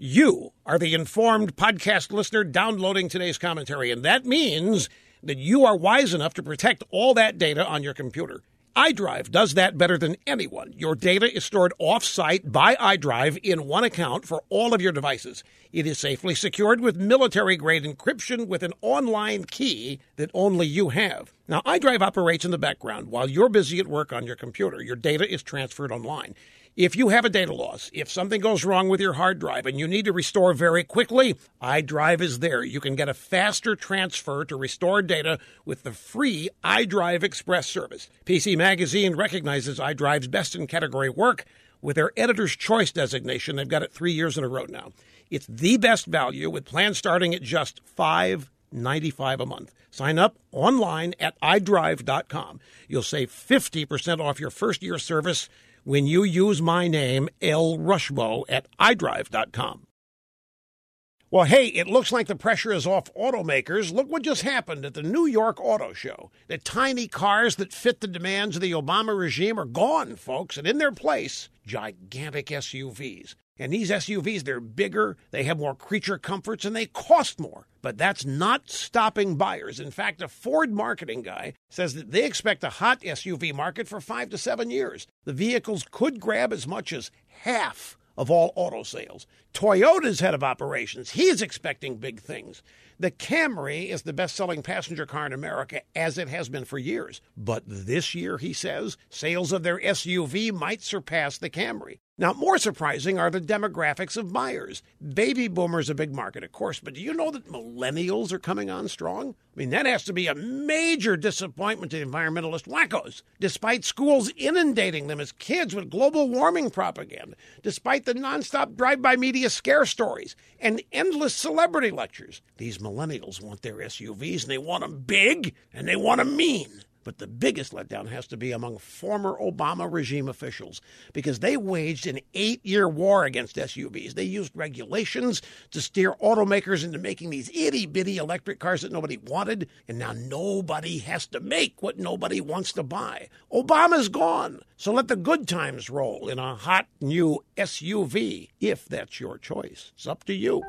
You are the informed podcast listener downloading today's commentary, and that means that you are wise enough to protect all that data on your computer. iDrive does that better than anyone. Your data is stored off-site by iDrive in one account for all of your devices. It is safely secured with military-grade encryption with an online key that only you have. Now, iDrive operates in the background while you're busy at work on your computer. Your data is transferred online. If you have a data loss, if something goes wrong with your hard drive and you need to restore very quickly, iDrive is there. You can get a faster transfer to restore data with the free iDrive Express service. PC Magazine recognizes iDrive's best in category work with their editor's choice designation. They've got it three years in a row now. It's the best value with plans starting at just five ninety five a month. Sign up online at iDrive.com. You'll save 50% off your first year service when you use my name, El Rushbo, at iDrive.com. Well, hey, it looks like the pressure is off automakers. Look what just happened at the New York Auto Show. The tiny cars that fit the demands of the Obama regime are gone, folks, and in their place, gigantic SUVs. And these SUVs, they're bigger, they have more creature comforts, and they cost more. But that's not stopping buyers. In fact, a Ford marketing guy says that they expect a hot SUV market for five to seven years. The vehicles could grab as much as half of all auto sales. Toyota's head of operations, he is expecting big things. The Camry is the best selling passenger car in America, as it has been for years. But this year, he says, sales of their SUV might surpass the Camry. Now, more surprising are the demographics of buyers. Baby boomers a big market, of course, but do you know that millennials are coming on strong? I mean, that has to be a major disappointment to environmentalist wackos, despite schools inundating them as kids with global warming propaganda, despite the nonstop drive by media scare stories and endless celebrity lectures. These millennials want their SUVs and they want them big and they want them mean. But the biggest letdown has to be among former Obama regime officials because they waged an eight year war against SUVs. They used regulations to steer automakers into making these itty bitty electric cars that nobody wanted, and now nobody has to make what nobody wants to buy. Obama's gone, so let the good times roll in a hot new SUV if that's your choice. It's up to you.